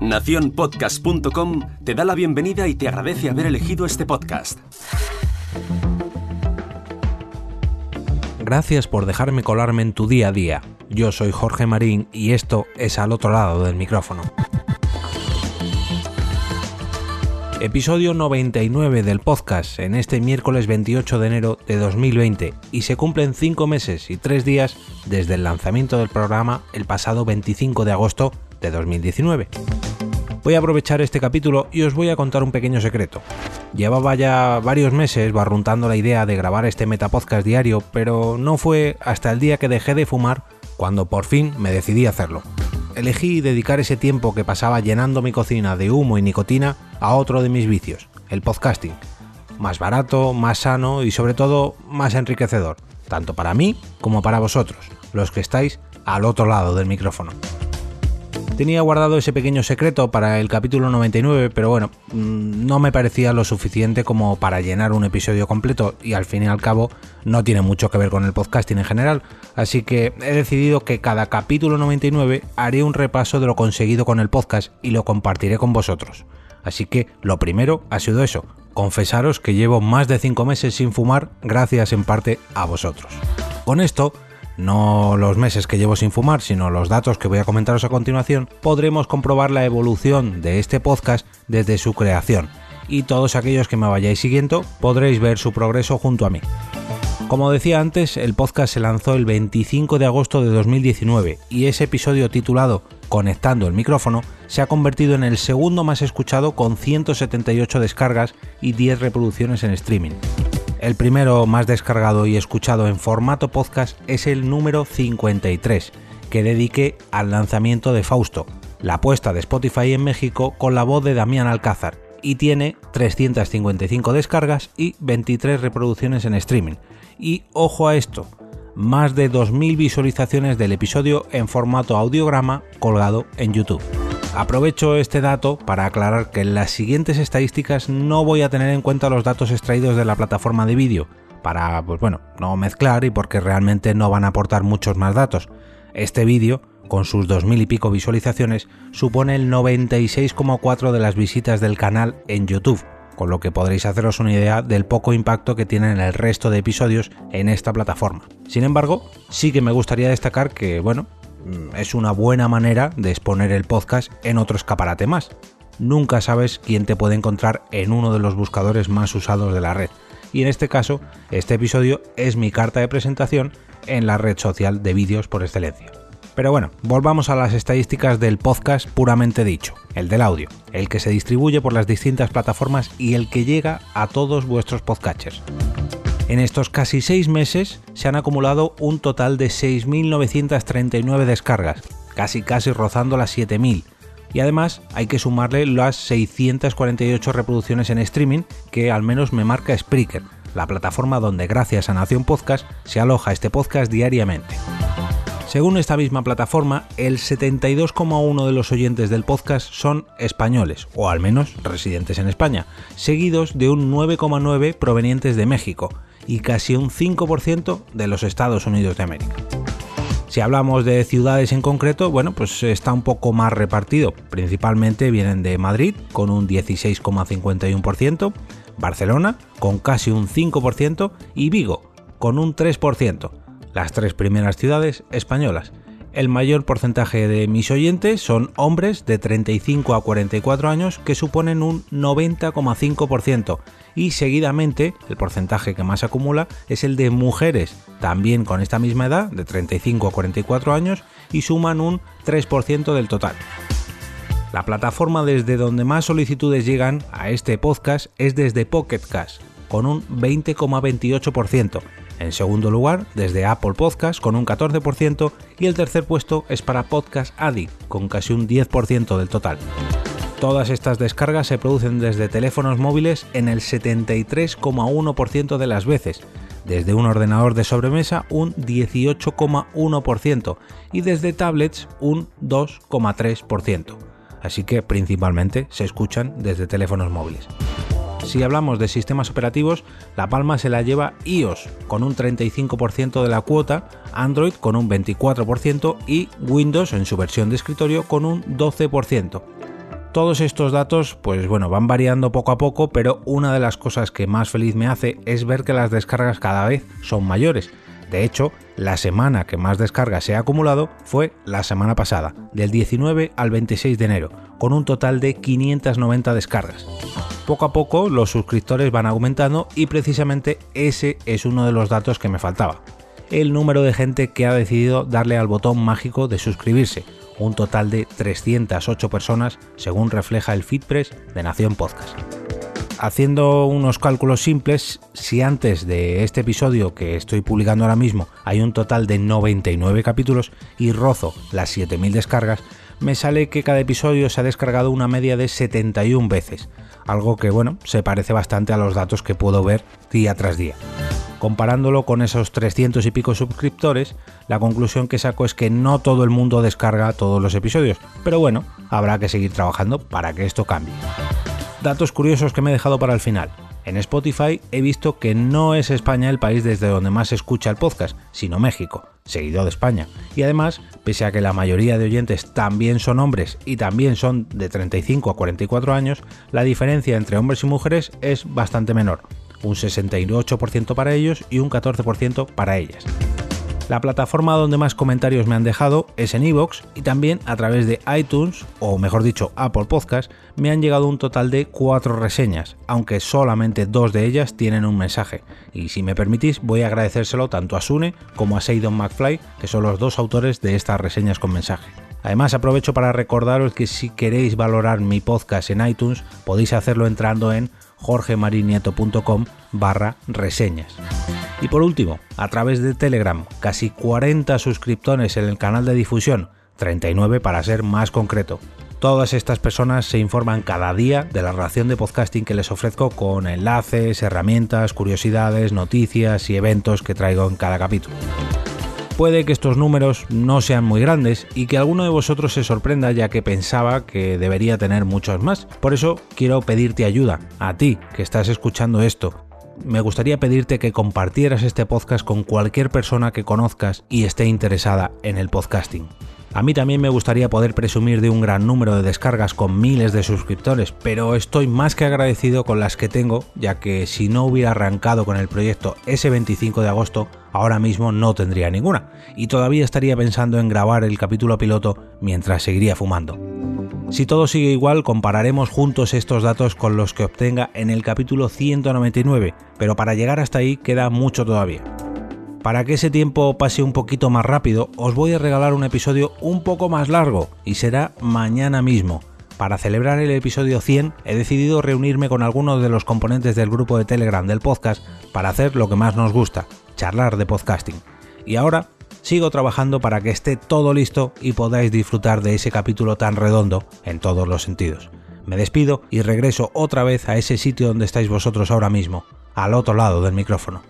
Naciónpodcast.com te da la bienvenida y te agradece haber elegido este podcast. Gracias por dejarme colarme en tu día a día. Yo soy Jorge Marín y esto es al otro lado del micrófono. Episodio 99 del podcast en este miércoles 28 de enero de 2020 y se cumplen 5 meses y 3 días desde el lanzamiento del programa el pasado 25 de agosto de 2019. Voy a aprovechar este capítulo y os voy a contar un pequeño secreto. Llevaba ya varios meses barruntando la idea de grabar este metapodcast diario, pero no fue hasta el día que dejé de fumar cuando por fin me decidí a hacerlo. Elegí dedicar ese tiempo que pasaba llenando mi cocina de humo y nicotina a otro de mis vicios, el podcasting. Más barato, más sano y sobre todo más enriquecedor, tanto para mí como para vosotros, los que estáis al otro lado del micrófono. Tenía guardado ese pequeño secreto para el capítulo 99, pero bueno, mm, no me parecía lo suficiente como para llenar un episodio completo y al fin y al cabo no tiene mucho que ver con el podcasting en general, así que he decidido que cada capítulo 99 haré un repaso de lo conseguido con el podcast y lo compartiré con vosotros. Así que lo primero ha sido eso, confesaros que llevo más de 5 meses sin fumar gracias en parte a vosotros. Con esto no los meses que llevo sin fumar, sino los datos que voy a comentaros a continuación, podremos comprobar la evolución de este podcast desde su creación. Y todos aquellos que me vayáis siguiendo podréis ver su progreso junto a mí. Como decía antes, el podcast se lanzó el 25 de agosto de 2019 y ese episodio titulado Conectando el micrófono se ha convertido en el segundo más escuchado con 178 descargas y 10 reproducciones en streaming. El primero más descargado y escuchado en formato podcast es el número 53, que dediqué al lanzamiento de Fausto, la apuesta de Spotify en México con la voz de Damián Alcázar, y tiene 355 descargas y 23 reproducciones en streaming. Y ojo a esto, más de 2.000 visualizaciones del episodio en formato audiograma colgado en YouTube. Aprovecho este dato para aclarar que en las siguientes estadísticas no voy a tener en cuenta los datos extraídos de la plataforma de vídeo, para, pues bueno, no mezclar y porque realmente no van a aportar muchos más datos. Este vídeo, con sus 2.000 y pico visualizaciones, supone el 96,4 de las visitas del canal en YouTube, con lo que podréis haceros una idea del poco impacto que tienen el resto de episodios en esta plataforma. Sin embargo, sí que me gustaría destacar que, bueno, Mm, es una buena manera de exponer el podcast en otro escaparate más. Nunca sabes quién te puede encontrar en uno de los buscadores más usados de la red. Y en este caso, este episodio es mi carta de presentación en la red social de vídeos por excelencia. Pero bueno, volvamos a las estadísticas del podcast puramente dicho, el del audio, el que se distribuye por las distintas plataformas y el que llega a todos vuestros podcatchers. En estos casi seis meses se han acumulado un total de 6.939 descargas, casi casi rozando las 7.000. Y además hay que sumarle las 648 reproducciones en streaming que al menos me marca Spreaker, la plataforma donde gracias a Nación Podcast se aloja este podcast diariamente. Según esta misma plataforma, el 72,1 de los oyentes del podcast son españoles, o al menos residentes en España, seguidos de un 9,9 provenientes de México, y casi un 5% de los Estados Unidos de América. Si hablamos de ciudades en concreto, bueno, pues está un poco más repartido. Principalmente vienen de Madrid con un 16,51%, Barcelona con casi un 5% y Vigo con un 3%. Las tres primeras ciudades españolas. El mayor porcentaje de mis oyentes son hombres de 35 a 44 años que suponen un 90,5% y seguidamente el porcentaje que más acumula es el de mujeres también con esta misma edad de 35 a 44 años y suman un 3% del total. La plataforma desde donde más solicitudes llegan a este podcast es desde Pocket Cash con un 20,28% en segundo lugar, desde Apple Podcast con un 14% y el tercer puesto es para Podcast Addict con casi un 10% del total. Todas estas descargas se producen desde teléfonos móviles en el 73,1% de las veces, desde un ordenador de sobremesa un 18,1% y desde tablets un 2,3%. Así que principalmente se escuchan desde teléfonos móviles. Si hablamos de sistemas operativos, la palma se la lleva iOS con un 35% de la cuota, Android con un 24% y Windows en su versión de escritorio con un 12%. Todos estos datos, pues bueno, van variando poco a poco, pero una de las cosas que más feliz me hace es ver que las descargas cada vez son mayores. De hecho, la semana que más descargas se ha acumulado fue la semana pasada, del 19 al 26 de enero, con un total de 590 descargas. Poco a poco los suscriptores van aumentando y precisamente ese es uno de los datos que me faltaba. El número de gente que ha decidido darle al botón mágico de suscribirse, un total de 308 personas según refleja el FitPress de Nación Podcast. Haciendo unos cálculos simples, si antes de este episodio que estoy publicando ahora mismo hay un total de 99 capítulos y rozo las 7000 descargas, me sale que cada episodio se ha descargado una media de 71 veces, algo que bueno, se parece bastante a los datos que puedo ver día tras día. Comparándolo con esos 300 y pico suscriptores, la conclusión que saco es que no todo el mundo descarga todos los episodios, pero bueno, habrá que seguir trabajando para que esto cambie. Datos curiosos que me he dejado para el final. En Spotify he visto que no es España el país desde donde más se escucha el podcast, sino México, seguido de España. Y además, pese a que la mayoría de oyentes también son hombres y también son de 35 a 44 años, la diferencia entre hombres y mujeres es bastante menor un 68% para ellos y un 14% para ellas. La plataforma donde más comentarios me han dejado es en iVoox y también a través de iTunes, o mejor dicho Apple Podcast, me han llegado un total de 4 reseñas, aunque solamente dos de ellas tienen un mensaje. Y si me permitís, voy a agradecérselo tanto a Sune como a Seidon McFly, que son los dos autores de estas reseñas con mensaje. Además aprovecho para recordaros que si queréis valorar mi podcast en iTunes podéis hacerlo entrando en jorgemarinieto.com barra reseñas. Y por último, a través de Telegram, casi 40 suscriptores en el canal de difusión, 39 para ser más concreto. Todas estas personas se informan cada día de la relación de podcasting que les ofrezco con enlaces, herramientas, curiosidades, noticias y eventos que traigo en cada capítulo. Puede que estos números no sean muy grandes y que alguno de vosotros se sorprenda ya que pensaba que debería tener muchos más. Por eso quiero pedirte ayuda, a ti que estás escuchando esto. Me gustaría pedirte que compartieras este podcast con cualquier persona que conozcas y esté interesada en el podcasting. A mí también me gustaría poder presumir de un gran número de descargas con miles de suscriptores, pero estoy más que agradecido con las que tengo, ya que si no hubiera arrancado con el proyecto ese 25 de agosto, ahora mismo no tendría ninguna, y todavía estaría pensando en grabar el capítulo piloto mientras seguiría fumando. Si todo sigue igual, compararemos juntos estos datos con los que obtenga en el capítulo 199, pero para llegar hasta ahí queda mucho todavía. Para que ese tiempo pase un poquito más rápido, os voy a regalar un episodio un poco más largo y será mañana mismo. Para celebrar el episodio 100 he decidido reunirme con algunos de los componentes del grupo de Telegram del podcast para hacer lo que más nos gusta, charlar de podcasting. Y ahora sigo trabajando para que esté todo listo y podáis disfrutar de ese capítulo tan redondo en todos los sentidos. Me despido y regreso otra vez a ese sitio donde estáis vosotros ahora mismo, al otro lado del micrófono.